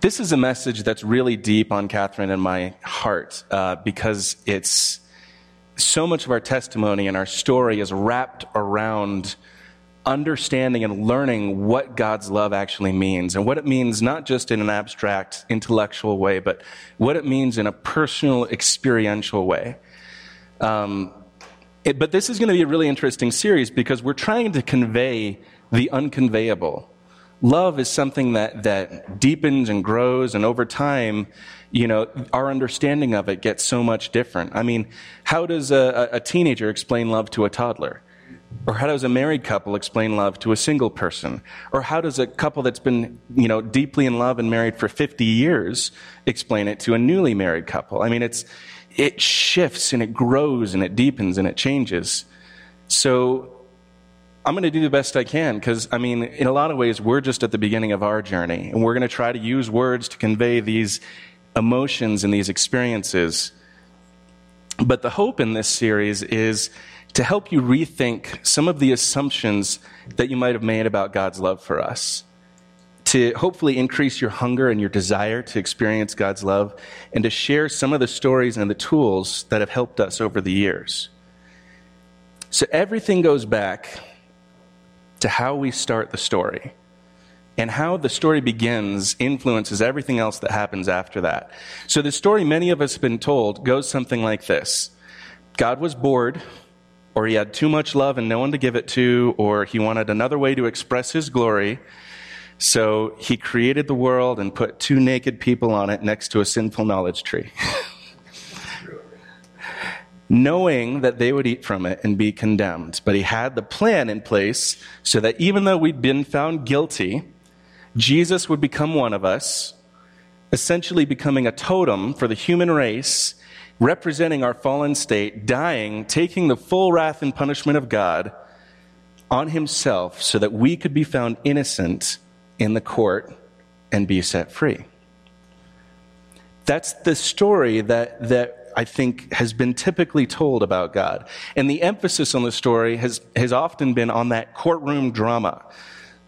This is a message that's really deep on Catherine and my heart uh, because it's so much of our testimony and our story is wrapped around understanding and learning what God's love actually means and what it means not just in an abstract intellectual way, but what it means in a personal experiential way. Um, it, but this is going to be a really interesting series because we're trying to convey the unconveyable. Love is something that, that deepens and grows, and over time, you know, our understanding of it gets so much different. I mean, how does a, a teenager explain love to a toddler? Or how does a married couple explain love to a single person? Or how does a couple that's been, you know, deeply in love and married for 50 years explain it to a newly married couple? I mean, it's, it shifts and it grows and it deepens and it changes. So I'm going to do the best I can because, I mean, in a lot of ways, we're just at the beginning of our journey. And we're going to try to use words to convey these emotions and these experiences. But the hope in this series is to help you rethink some of the assumptions that you might have made about God's love for us. To hopefully increase your hunger and your desire to experience God's love, and to share some of the stories and the tools that have helped us over the years. So everything goes back to how we start the story. And how the story begins influences everything else that happens after that. So, the story many of us have been told goes something like this God was bored, or he had too much love and no one to give it to, or he wanted another way to express his glory. So, he created the world and put two naked people on it next to a sinful knowledge tree. knowing that they would eat from it and be condemned. But he had the plan in place so that even though we'd been found guilty, Jesus would become one of us, essentially becoming a totem for the human race, representing our fallen state, dying, taking the full wrath and punishment of God on himself so that we could be found innocent in the court and be set free. That's the story that, that I think has been typically told about God. And the emphasis on the story has, has often been on that courtroom drama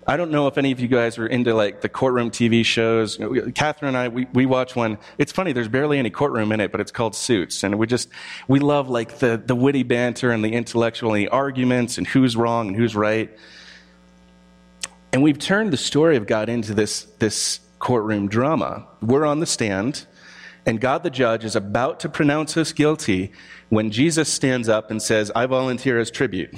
I don't know if any of you guys are into like the courtroom TV shows. Catherine and I, we, we watch one. It's funny, there's barely any courtroom in it, but it's called Suits. And we just, we love like the, the witty banter and the intellectual and the arguments and who's wrong and who's right. And we've turned the story of God into this, this courtroom drama. We're on the stand, and God the judge is about to pronounce us guilty when Jesus stands up and says, I volunteer as tribute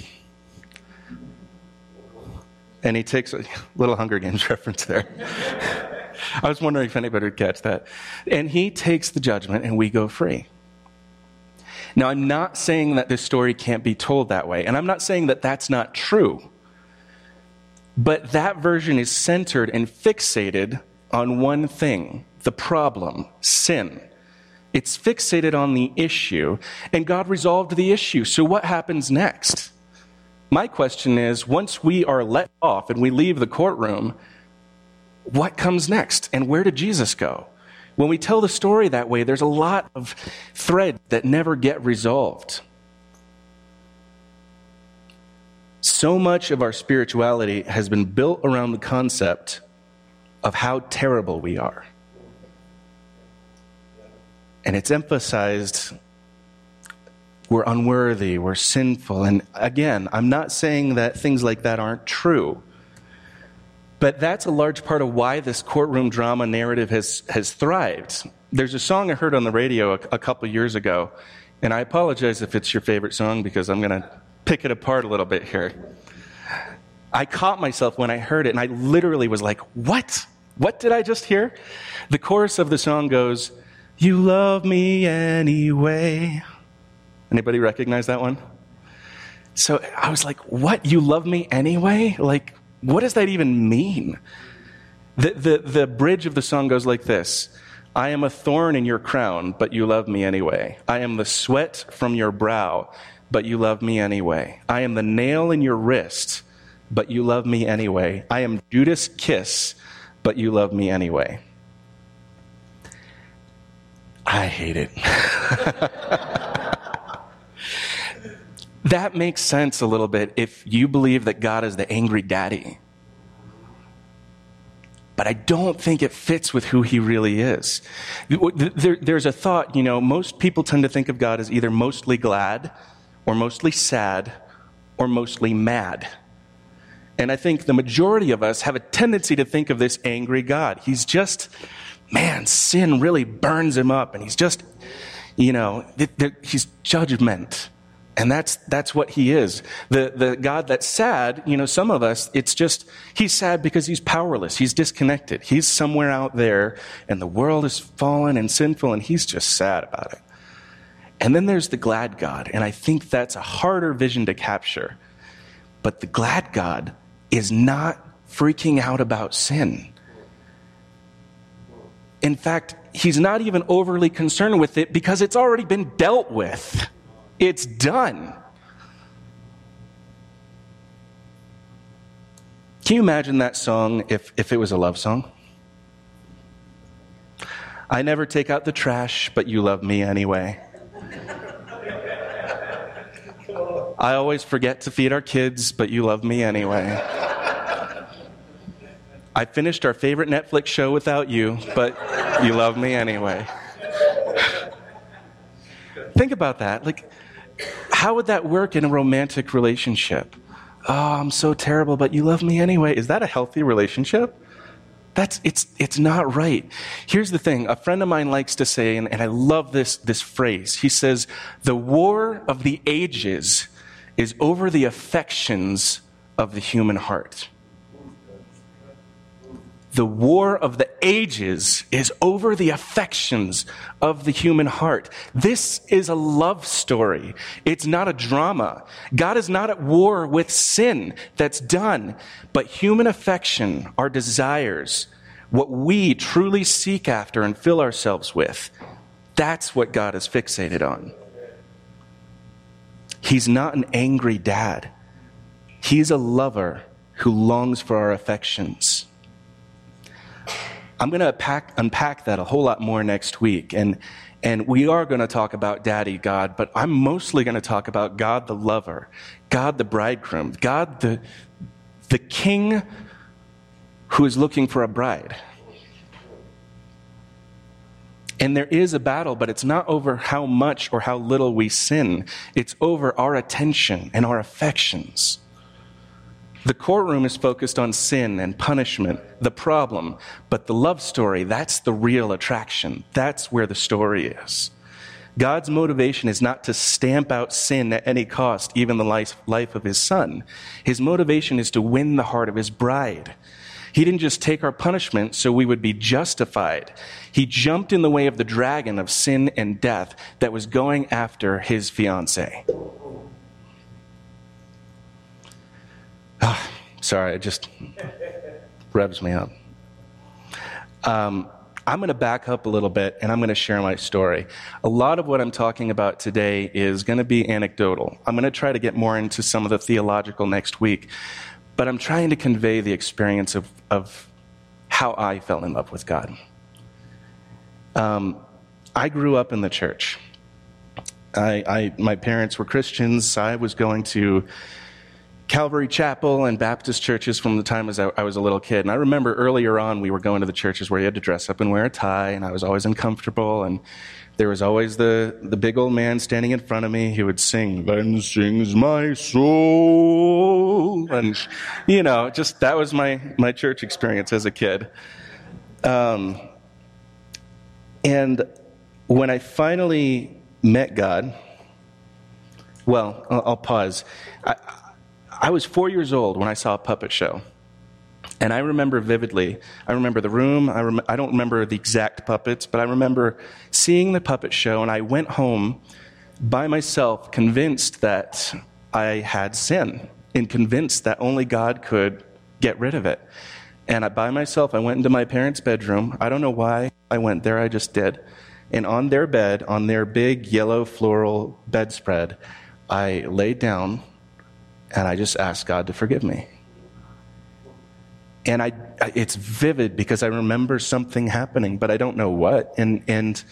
and he takes a little Hunger Games reference there. I was wondering if anybody would catch that. And he takes the judgment, and we go free. Now, I'm not saying that this story can't be told that way, and I'm not saying that that's not true. But that version is centered and fixated on one thing the problem, sin. It's fixated on the issue, and God resolved the issue. So, what happens next? My question is once we are let off and we leave the courtroom, what comes next? And where did Jesus go? When we tell the story that way, there's a lot of threads that never get resolved. So much of our spirituality has been built around the concept of how terrible we are. And it's emphasized we're unworthy, we're sinful. And again, I'm not saying that things like that aren't true. But that's a large part of why this courtroom drama narrative has, has thrived. There's a song I heard on the radio a, a couple years ago, and I apologize if it's your favorite song because I'm going to pick it apart a little bit here. I caught myself when I heard it, and I literally was like, What? What did I just hear? The chorus of the song goes, You love me anyway. Anybody recognize that one? So I was like, what? You love me anyway? Like, what does that even mean? The, the, the bridge of the song goes like this I am a thorn in your crown, but you love me anyway. I am the sweat from your brow, but you love me anyway. I am the nail in your wrist, but you love me anyway. I am Judas' kiss, but you love me anyway. I hate it. That makes sense a little bit if you believe that God is the angry daddy. but I don't think it fits with who he really is. There, there's a thought, you know, most people tend to think of God as either mostly glad, or mostly sad, or mostly mad. And I think the majority of us have a tendency to think of this angry God. He's just, man, sin really burns him up, and he's just, you know, he's judgment. And that's, that's what he is. The, the God that's sad, you know, some of us, it's just, he's sad because he's powerless. He's disconnected. He's somewhere out there and the world is fallen and sinful and he's just sad about it. And then there's the glad God. And I think that's a harder vision to capture. But the glad God is not freaking out about sin. In fact, he's not even overly concerned with it because it's already been dealt with. It's done. Can you imagine that song if, if it was a love song? I never take out the trash, but you love me anyway. I always forget to feed our kids, but you love me anyway. I finished our favorite Netflix show without you, but you love me anyway. Think about that. Like, how would that work in a romantic relationship? Oh, I'm so terrible, but you love me anyway. Is that a healthy relationship? That's it's it's not right. Here's the thing. A friend of mine likes to say, and, and I love this this phrase. He says, the war of the ages is over the affections of the human heart the war of the ages is over the affections of the human heart. This is a love story. It's not a drama. God is not at war with sin that's done, but human affection, our desires, what we truly seek after and fill ourselves with, that's what God is fixated on. He's not an angry dad. He's a lover who longs for our affections. I'm going to unpack, that a whole lot more next week. And, and we are going to talk about Daddy God, but I'm mostly going to talk about God the lover, God the bridegroom, God the, the king who is looking for a bride. And there is a battle, but it's not over how much or how little we sin. It's over our attention and our affections. The courtroom is focused on sin and punishment, the problem, but the love story, that's the real attraction. That's where the story is. God's motivation is not to stamp out sin at any cost, even the life, life of his son. His motivation is to win the heart of his bride. He didn't just take our punishment so we would be justified. He jumped in the way of the dragon of sin and death that was going after his fiancee. Oh, sorry, it just revs me up. Um, I'm going to back up a little bit and I'm going to share my story. A lot of what I'm talking about today is going to be anecdotal. I'm going to try to get more into some of the theological next week, but I'm trying to convey the experience of, of how I fell in love with God. Um, I grew up in the church. I, I, my parents were Christians. I was going to Calvary Chapel and Baptist churches from the time as I was a little kid. And I remember earlier on, we were going to the churches where you had to dress up and wear a tie, and I was always uncomfortable. And there was always the, the big old man standing in front of me who would sing, Then sings my soul. And, you know, just that was my, my church experience as a kid. Um, and when I finally met God, well, I'll, I'll pause. I, I was four years old when I saw a puppet show. And I remember vividly, I remember the room, I, rem- I don't remember the exact puppets, but I remember seeing the puppet show, and I went home by myself, convinced that I had sin, and convinced that only God could get rid of it. And I, by myself, I went into my parents' bedroom. I don't know why I went there, I just did. And on their bed, on their big yellow floral bedspread, I laid down and I just asked God to forgive me. And I, it's vivid because I remember something happening, but I don't know what. And, and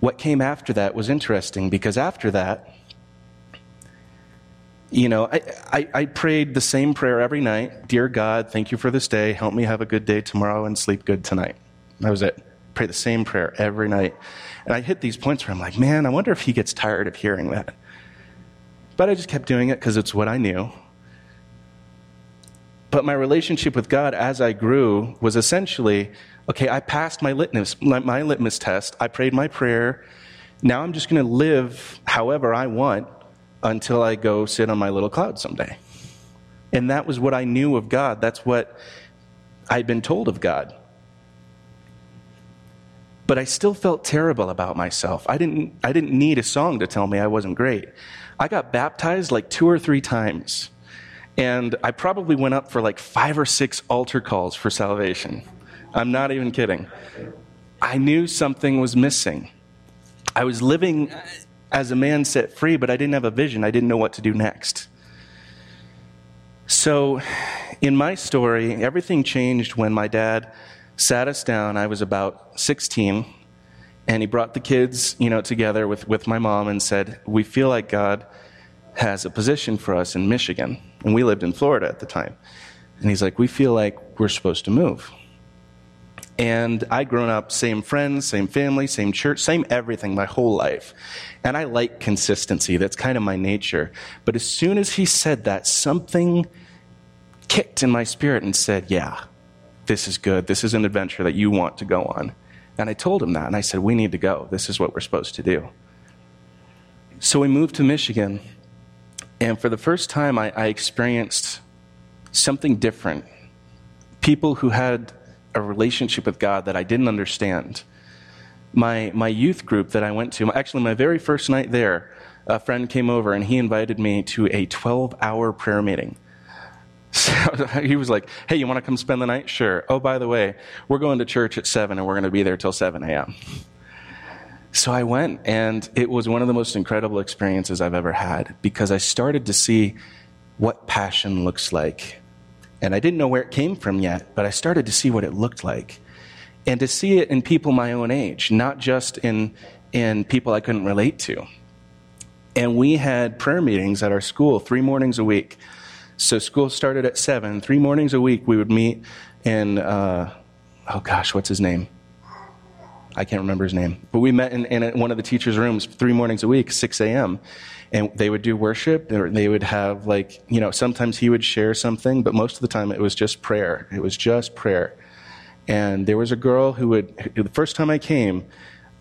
what came after that was interesting because after that, you know, I, I, I, prayed the same prayer every night Dear God, thank you for this day. Help me have a good day tomorrow and sleep good tonight. That was it. Pray the same prayer every night. And I hit these points where I'm like, man, I wonder if he gets tired of hearing that. But I just kept doing it because it's what I knew. But my relationship with God as I grew was essentially okay, I passed my litmus, my litmus test. I prayed my prayer. Now I'm just going to live however I want until I go sit on my little cloud someday. And that was what I knew of God. That's what I'd been told of God. But I still felt terrible about myself. I didn't, I didn't need a song to tell me I wasn't great. I got baptized like two or three times. And I probably went up for like five or six altar calls for salvation. I'm not even kidding. I knew something was missing. I was living as a man set free, but I didn't have a vision. I didn't know what to do next. So, in my story, everything changed when my dad sat us down. I was about 16, and he brought the kids, you know, together with, with my mom and said, "We feel like God has a position for us in Michigan." And we lived in Florida at the time. And he's like, "We feel like we're supposed to move." And I'd grown up, same friends, same family, same church, same everything my whole life. And I like consistency. That's kind of my nature. But as soon as he said that, something kicked in my spirit and said, Yeah, this is good. This is an adventure that you want to go on. And I told him that. And I said, We need to go. This is what we're supposed to do. So we moved to Michigan. And for the first time, I, I experienced something different. People who had a relationship with God that I didn't understand. My, my youth group that I went to, actually, my very first night there, a friend came over and he invited me to a 12 hour prayer meeting. So he was like, Hey, you want to come spend the night? Sure. Oh, by the way, we're going to church at 7 and we're going to be there till 7 a.m. So I went, and it was one of the most incredible experiences I've ever had because I started to see what passion looks like and I didn't know where it came from yet, but I started to see what it looked like. And to see it in people my own age, not just in, in people I couldn't relate to. And we had prayer meetings at our school three mornings a week. So school started at seven. Three mornings a week, we would meet in, uh, oh gosh, what's his name? I can't remember his name. But we met in, in one of the teachers' rooms three mornings a week, 6 a.m and they would do worship or they would have like you know sometimes he would share something but most of the time it was just prayer it was just prayer and there was a girl who would the first time i came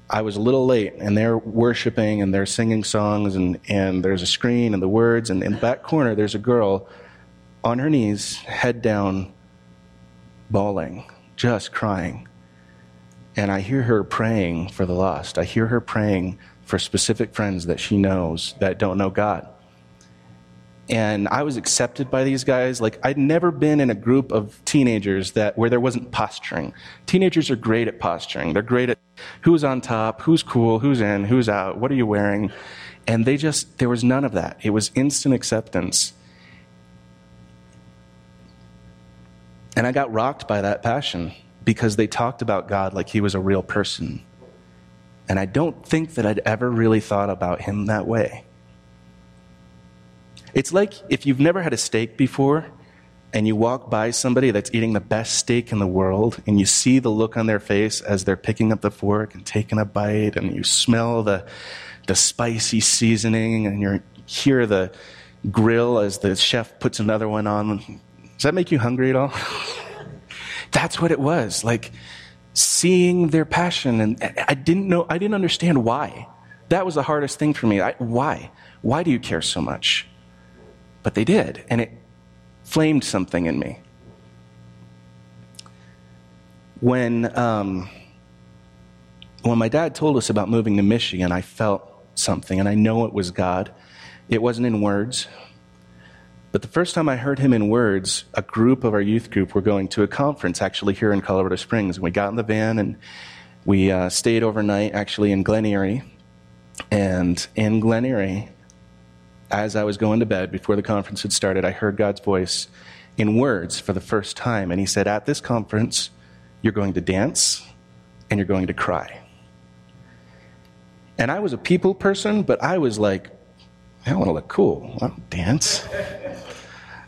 i was a little late and they're worshiping and they're singing songs and, and there's a screen and the words and in the back corner there's a girl on her knees head down bawling just crying and i hear her praying for the lost i hear her praying for specific friends that she knows that don't know God. And I was accepted by these guys. Like I'd never been in a group of teenagers that where there wasn't posturing. Teenagers are great at posturing. They're great at who's on top, who's cool, who's in, who's out, what are you wearing? And they just there was none of that. It was instant acceptance. And I got rocked by that passion because they talked about God like he was a real person. And I don't think that I'd ever really thought about him that way. It's like if you've never had a steak before and you walk by somebody that's eating the best steak in the world and you see the look on their face as they're picking up the fork and taking a bite and you smell the, the spicy seasoning and you hear the grill as the chef puts another one on. Does that make you hungry at all? that's what it was. Like, seeing their passion and i didn't know i didn't understand why. That was the hardest thing for me. I, why? Why do you care so much? But they did and it flamed something in me. When um, when my dad told us about moving to michigan i felt something and i know it was god. It wasn't in words but the first time I heard him in words, a group of our youth group were going to a conference actually here in Colorado Springs. And We got in the van and we uh, stayed overnight actually in Glen Eyrie. And in Glen Eyrie, as I was going to bed before the conference had started, I heard God's voice in words for the first time. And he said, At this conference, you're going to dance and you're going to cry. And I was a people person, but I was like, I want to look cool. I don't dance.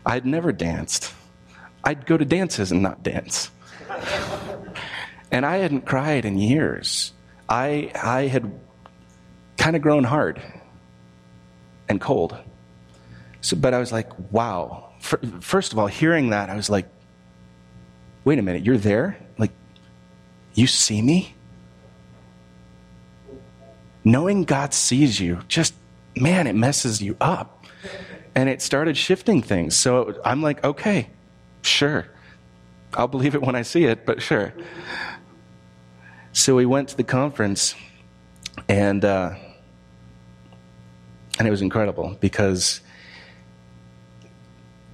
I'd never danced. I'd go to dances and not dance. and I hadn't cried in years. I, I had kind of grown hard and cold. So, but I was like, wow. First of all, hearing that, I was like, wait a minute, you're there? Like, you see me? Knowing God sees you, just, man, it messes you up. And it started shifting things. So I'm like, okay, sure. I'll believe it when I see it, but sure. So we went to the conference, and uh, and it was incredible because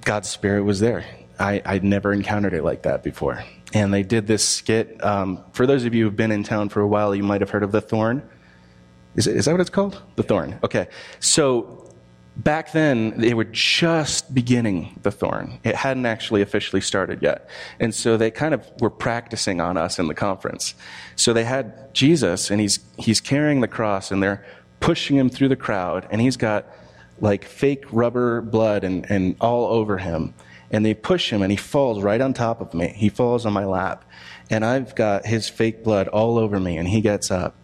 God's Spirit was there. I, I'd never encountered it like that before. And they did this skit. Um, for those of you who've been in town for a while, you might have heard of The Thorn. Is, it, is that what it's called? The Thorn. Okay. So back then, they were just beginning The Thorn. It hadn't actually officially started yet. And so they kind of were practicing on us in the conference. So they had Jesus, and he's, he's carrying the cross, and they're pushing him through the crowd, and he's got like fake rubber blood and, and all over him. And they push him, and he falls right on top of me. He falls on my lap. And I've got his fake blood all over me, and he gets up.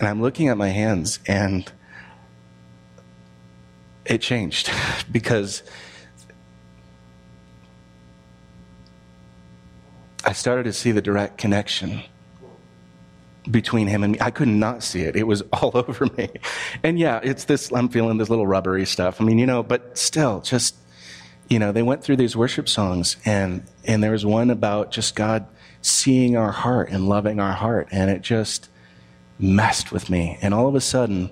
And I'm looking at my hands, and it changed because I started to see the direct connection between him and me. I could not see it. It was all over me. And yeah, it's this, I'm feeling this little rubbery stuff. I mean, you know, but still, just, you know, they went through these worship songs and, and there was one about just God seeing our heart and loving our heart. And it just messed with me. And all of a sudden,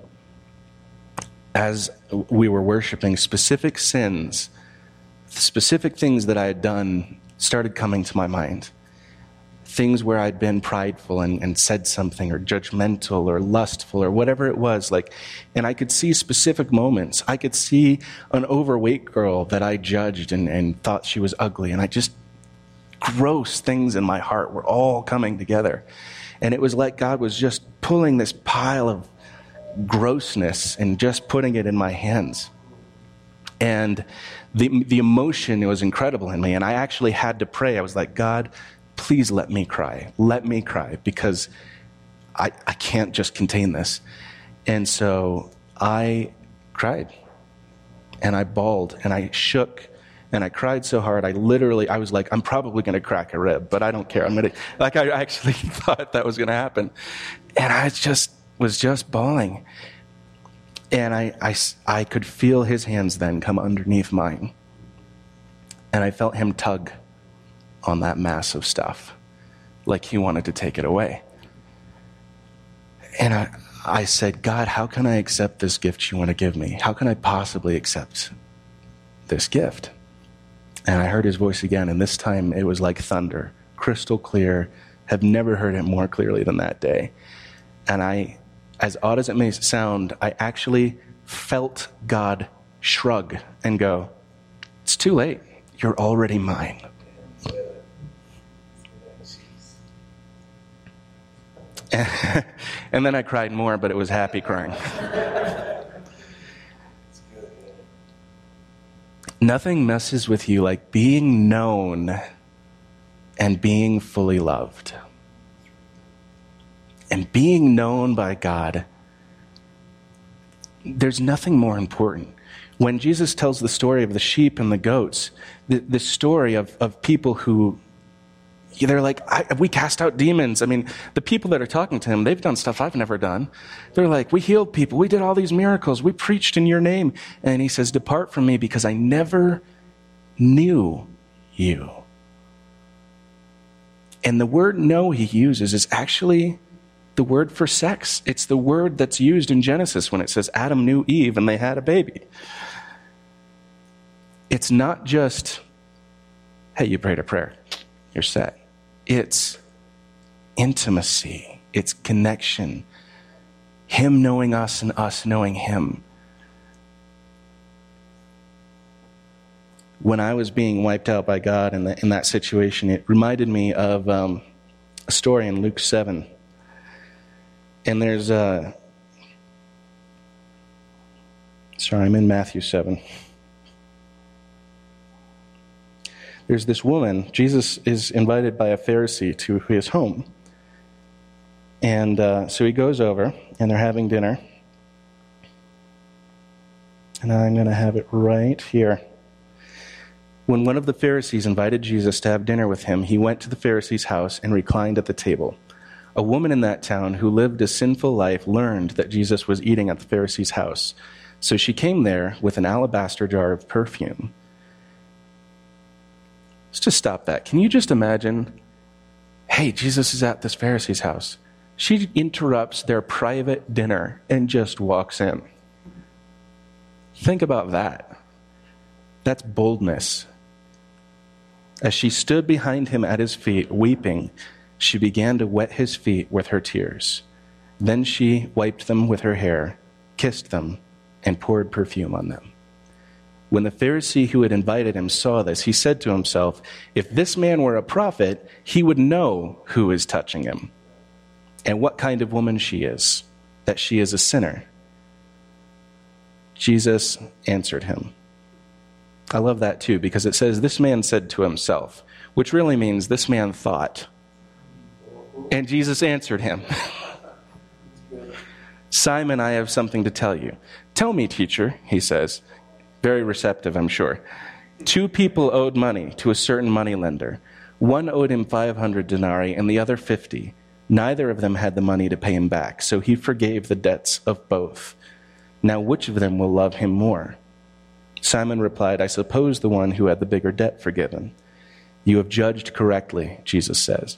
as we were worshiping, specific sins, specific things that I had done started coming to my mind things where I'd been prideful and, and said something or judgmental or lustful or whatever it was. Like, and I could see specific moments. I could see an overweight girl that I judged and, and thought she was ugly. And I just, gross things in my heart were all coming together. And it was like God was just pulling this pile of grossness and just putting it in my hands. And the, the emotion was incredible in me. And I actually had to pray. I was like, God, please let me cry. Let me cry because I, I can't just contain this. And so I cried and I bawled and I shook and I cried so hard. I literally, I was like, I'm probably going to crack a rib, but I don't care. I'm going to, like, I actually thought that was going to happen. And I just was just bawling. And I, I, I could feel his hands then come underneath mine. And I felt him tug on that mass of stuff, like he wanted to take it away. And I, I said, God, how can I accept this gift you want to give me? How can I possibly accept this gift? And I heard his voice again, and this time it was like thunder, crystal clear. Have never heard it more clearly than that day. And I, as odd as it may sound, I actually felt God shrug and go, It's too late. You're already mine. and then I cried more, but it was happy crying. Nothing messes with you like being known and being fully loved. And being known by God, there's nothing more important. When Jesus tells the story of the sheep and the goats, the, the story of, of people who they're like, we cast out demons. I mean, the people that are talking to him, they've done stuff I've never done. They're like, we healed people. We did all these miracles. We preached in your name. And he says, depart from me because I never knew you. And the word know he uses is actually the word for sex. It's the word that's used in Genesis when it says Adam knew Eve and they had a baby. It's not just, hey, you prayed a prayer, you're set. It's intimacy, it's connection. Him knowing us and us knowing Him. When I was being wiped out by God in, the, in that situation, it reminded me of um, a story in Luke 7. And there's a. Sorry, I'm in Matthew 7. There's this woman, Jesus is invited by a Pharisee to his home. And uh, so he goes over, and they're having dinner. And I'm going to have it right here. When one of the Pharisees invited Jesus to have dinner with him, he went to the Pharisee's house and reclined at the table. A woman in that town who lived a sinful life learned that Jesus was eating at the Pharisee's house. So she came there with an alabaster jar of perfume. Let's just stop that. Can you just imagine? Hey, Jesus is at this Pharisee's house. She interrupts their private dinner and just walks in. Think about that. That's boldness. As she stood behind him at his feet, weeping, she began to wet his feet with her tears. Then she wiped them with her hair, kissed them, and poured perfume on them. When the Pharisee who had invited him saw this, he said to himself, If this man were a prophet, he would know who is touching him and what kind of woman she is, that she is a sinner. Jesus answered him. I love that too because it says, This man said to himself, which really means this man thought. And Jesus answered him Simon, I have something to tell you. Tell me, teacher, he says. Very receptive, I'm sure. Two people owed money to a certain moneylender. One owed him 500 denarii and the other 50. Neither of them had the money to pay him back, so he forgave the debts of both. Now, which of them will love him more? Simon replied, I suppose the one who had the bigger debt forgiven. You have judged correctly, Jesus says.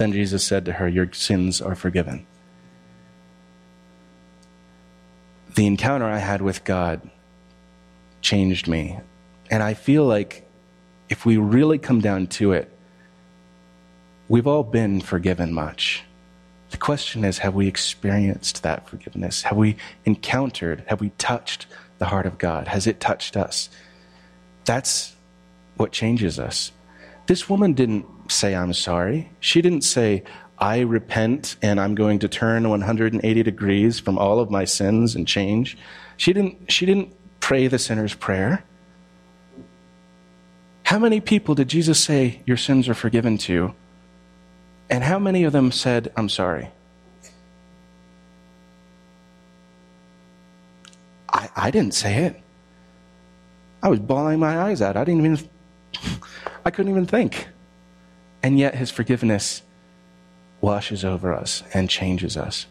Then Jesus said to her, Your sins are forgiven. The encounter I had with God changed me. And I feel like if we really come down to it, we've all been forgiven much. The question is have we experienced that forgiveness? Have we encountered, have we touched the heart of God? Has it touched us? That's what changes us. This woman didn't say, I'm sorry. She didn't say, I repent and I'm going to turn 180 degrees from all of my sins and change. She didn't, she didn't pray the sinner's prayer. How many people did Jesus say, Your sins are forgiven to? And how many of them said, I'm sorry? I, I didn't say it. I was bawling my eyes out. I didn't even, I couldn't even think. And yet his forgiveness washes over us and changes us.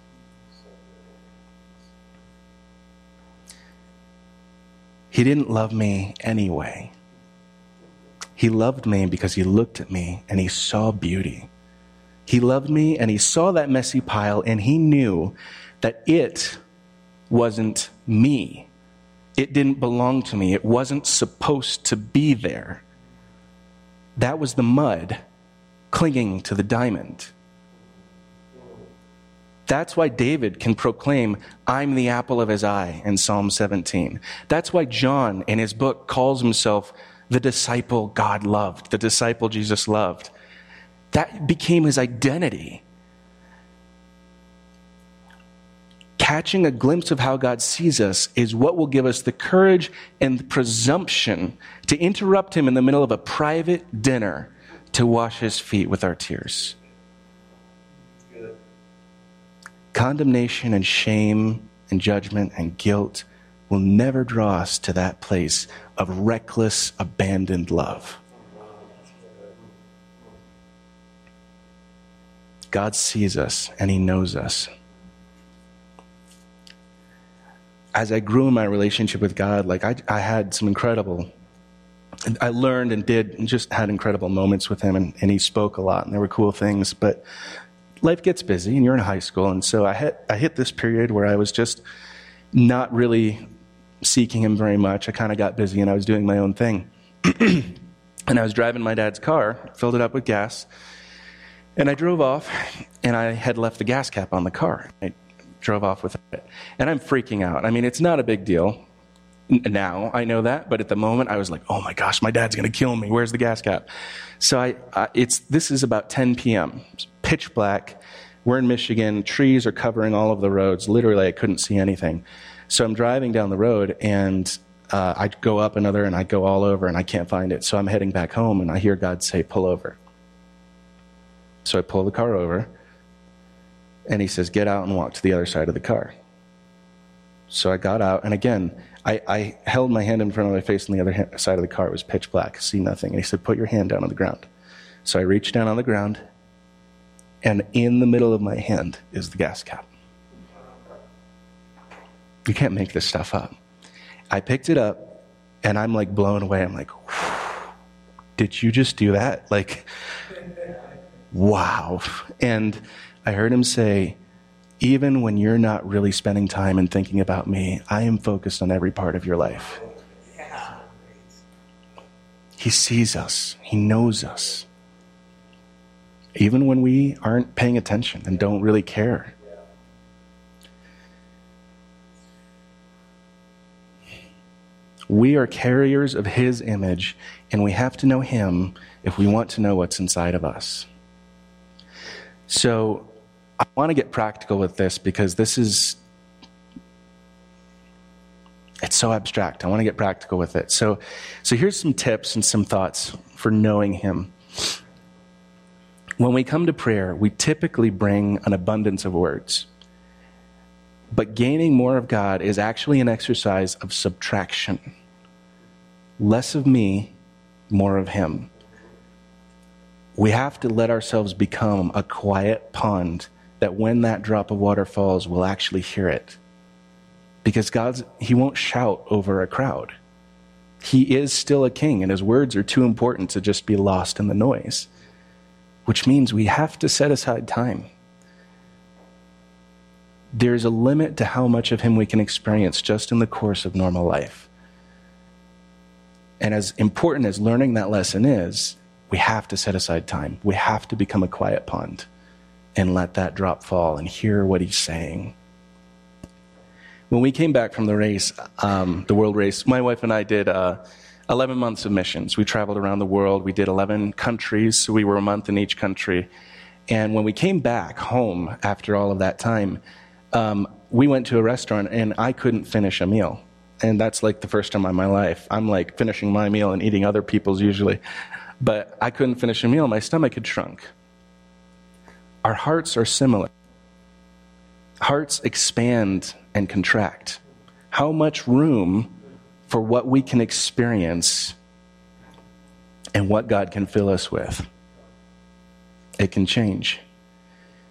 He didn't love me anyway. He loved me because he looked at me and he saw beauty. He loved me and he saw that messy pile and he knew that it wasn't me. It didn't belong to me. It wasn't supposed to be there. That was the mud clinging to the diamond. That's why David can proclaim, I'm the apple of his eye in Psalm 17. That's why John in his book calls himself the disciple God loved, the disciple Jesus loved. That became his identity. Catching a glimpse of how God sees us is what will give us the courage and the presumption to interrupt him in the middle of a private dinner to wash his feet with our tears. Condemnation and shame and judgment and guilt will never draw us to that place of reckless, abandoned love. God sees us and He knows us. As I grew in my relationship with God, like I, I had some incredible, I learned and did and just had incredible moments with Him, and, and He spoke a lot, and there were cool things. But life gets busy, and you're in high school, and so I hit I hit this period where I was just not really seeking him very much. I kind of got busy and I was doing my own thing. and I was driving my dad's car, filled it up with gas, and I drove off, and I had left the gas cap on the car. I drove off with it. And I'm freaking out. I mean, it's not a big deal. Now I know that, but at the moment I was like, "Oh my gosh, my dad's to kill me. Where's the gas cap?" So I, uh, it's this is about 10 p.m. It's pitch black. We're in Michigan. Trees are covering all of the roads. Literally, I couldn't see anything. So I'm driving down the road, and uh, I go up another, and I go all over, and I can't find it. So I'm heading back home, and I hear God say, "Pull over." So I pull the car over, and He says, "Get out and walk to the other side of the car." So I got out, and again, I, I, held my hand in front of my face on the other hand, side of the car. It was pitch black, see nothing. And he said, Put your hand down on the ground. So I reached down on the ground, and in the middle of my hand is the gas cap. You can't make this stuff up. I picked it up, and I'm like blown away. I'm like, Did you just do that? Like, wow. And I heard him say, even when you're not really spending time and thinking about me, I am focused on every part of your life. He sees us, He knows us. Even when we aren't paying attention and don't really care. We are carriers of His image, and we have to know Him if we want to know what's inside of us. So, I want to get practical with this because this is it's so abstract. I want to get practical with it. So so here's some tips and some thoughts for knowing him. When we come to prayer, we typically bring an abundance of words. But gaining more of God is actually an exercise of subtraction. Less of me, more of him. We have to let ourselves become a quiet pond that when that drop of water falls, we'll actually hear it. Because God's, He won't shout over a crowd. He is still a king, and His words are too important to just be lost in the noise, which means we have to set aside time. There's a limit to how much of Him we can experience just in the course of normal life. And as important as learning that lesson is, we have to set aside time. We have to become a quiet pond and let that drop fall and hear what he's saying. When we came back from the race, um, the world race, my wife and I did uh, 11 months of missions. We traveled around the world. We did 11 countries, so we were a month in each country. And when we came back home after all of that time, um, we went to a restaurant and I couldn't finish a meal. And that's like the first time in my life. I'm like finishing my meal and eating other people's usually. But I couldn't finish a meal. My stomach had shrunk our hearts are similar. Hearts expand and contract. How much room for what we can experience and what God can fill us with? It can change.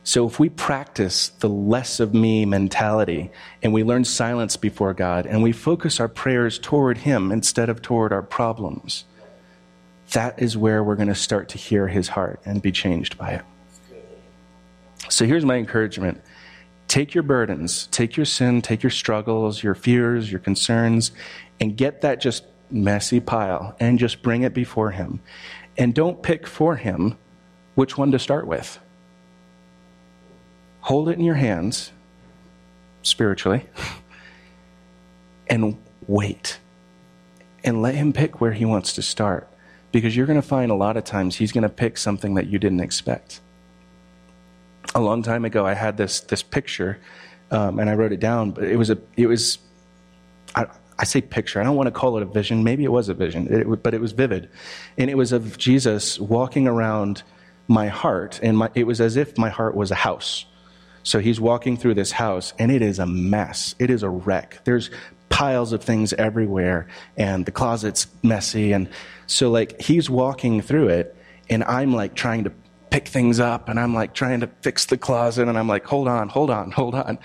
So, if we practice the less of me mentality and we learn silence before God and we focus our prayers toward Him instead of toward our problems, that is where we're going to start to hear His heart and be changed by it. So here's my encouragement take your burdens, take your sin, take your struggles, your fears, your concerns, and get that just messy pile and just bring it before Him. And don't pick for Him which one to start with. Hold it in your hands, spiritually, and wait. And let Him pick where He wants to start. Because you're going to find a lot of times He's going to pick something that you didn't expect a long time ago, I had this this picture, um, and I wrote it down. But it was a it was, I, I say picture. I don't want to call it a vision. Maybe it was a vision, it, but it was vivid, and it was of Jesus walking around my heart, and my, it was as if my heart was a house. So he's walking through this house, and it is a mess. It is a wreck. There's piles of things everywhere, and the closet's messy, and so like he's walking through it, and I'm like trying to pick things up and I'm like trying to fix the closet and I'm like, hold on, hold on, hold on,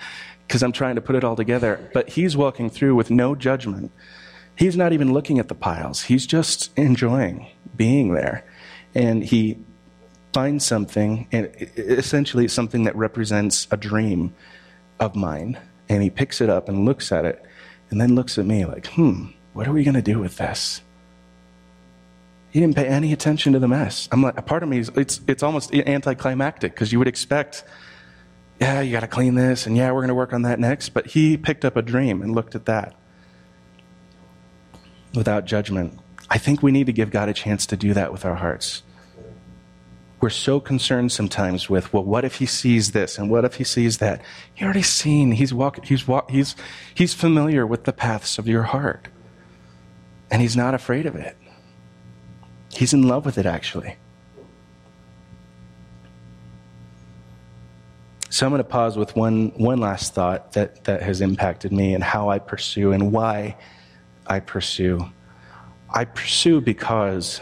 because I'm trying to put it all together. But he's walking through with no judgment. He's not even looking at the piles, he's just enjoying being there. And he finds something, and essentially something that represents a dream of mine. And he picks it up and looks at it. and then looks at me like, hmm, what are we going to do with this? He didn't pay any attention to the mess. I'm like, a part of me is, it's, it's almost anticlimactic because you would expect, yeah, you got to clean this, and yeah, we're going to work on that next. But he picked up a dream and looked at that without judgment. I think we need to give God a chance to do that with our hearts. We're so concerned sometimes with, well, what if he sees this and what if he sees that? He already seen. He's walk, he's walk, he's he's familiar with the paths of your heart. And he's not afraid of it. He's in love with it, actually. So I'm going to pause with one, one last thought that, that has impacted me and how I pursue and why I pursue. I pursue because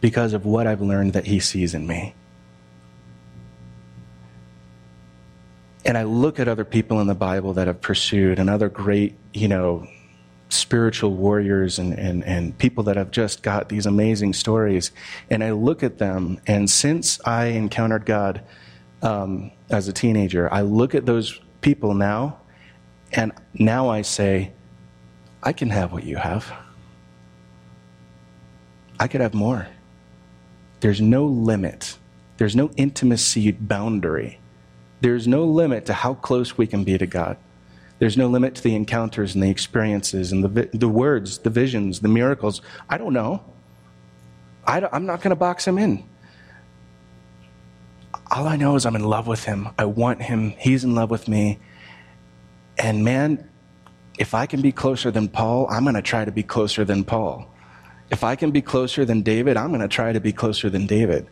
because of what I've learned that he sees in me. And I look at other people in the Bible that have pursued and other great, you know, spiritual warriors and, and, and people that have just got these amazing stories. And I look at them, and since I encountered God um, as a teenager, I look at those people now, and now I say, I can have what you have. I could have more. There's no limit, there's no intimacy boundary. There's no limit to how close we can be to God. There's no limit to the encounters and the experiences and the, the words, the visions, the miracles. I don't know. I am not going to box him in. All I know is I'm in love with him. I want him. He's in love with me. And man, if I can be closer than Paul, I'm going to try to be closer than Paul. If I can be closer than David, I'm going to try to be closer than David.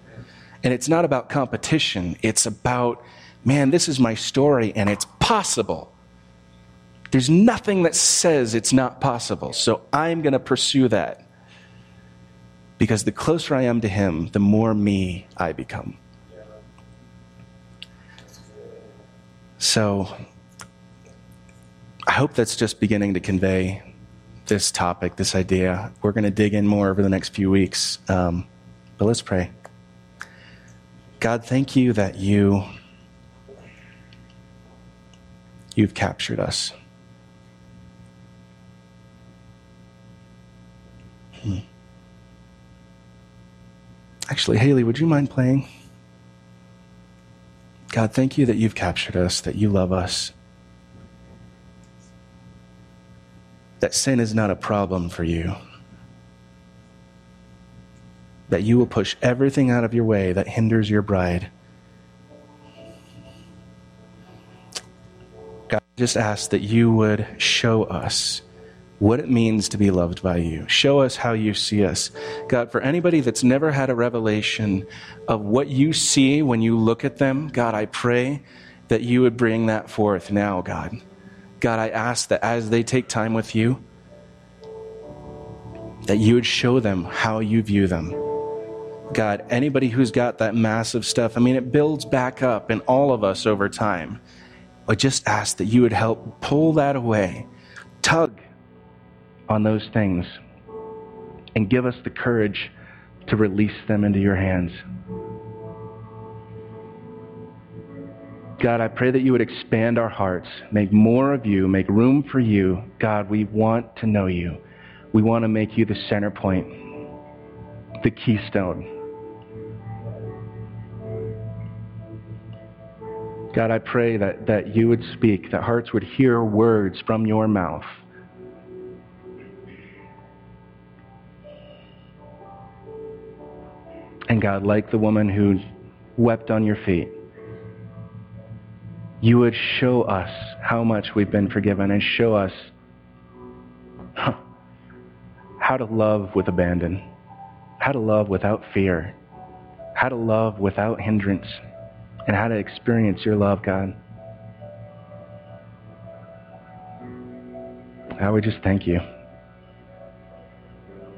And it's not about competition, it's about, man, this is my story and it's possible. There's nothing that says it's not possible. So I'm going to pursue that. Because the closer I am to Him, the more me I become. So I hope that's just beginning to convey this topic, this idea. We're going to dig in more over the next few weeks. Um, but let's pray. God, thank you that you you've captured us. Hmm. Actually, Haley, would you mind playing? God, thank you that you've captured us, that you love us, that sin is not a problem for you, that you will push everything out of your way that hinders your bride. God, just ask that you would show us what it means to be loved by you. Show us how you see us. God, for anybody that's never had a revelation of what you see when you look at them, God, I pray that you would bring that forth now, God. God, I ask that as they take time with you, that you would show them how you view them. God, anybody who's got that massive stuff, I mean, it builds back up in all of us over time. I just ask that you would help pull that away, tug on those things, and give us the courage to release them into your hands. God, I pray that you would expand our hearts, make more of you, make room for you. God, we want to know you. We want to make you the center point, the keystone. God, I pray that, that you would speak, that hearts would hear words from your mouth. And God, like the woman who wept on your feet, you would show us how much we've been forgiven and show us how to love with abandon, how to love without fear, how to love without hindrance, and how to experience your love, God. I would just thank you.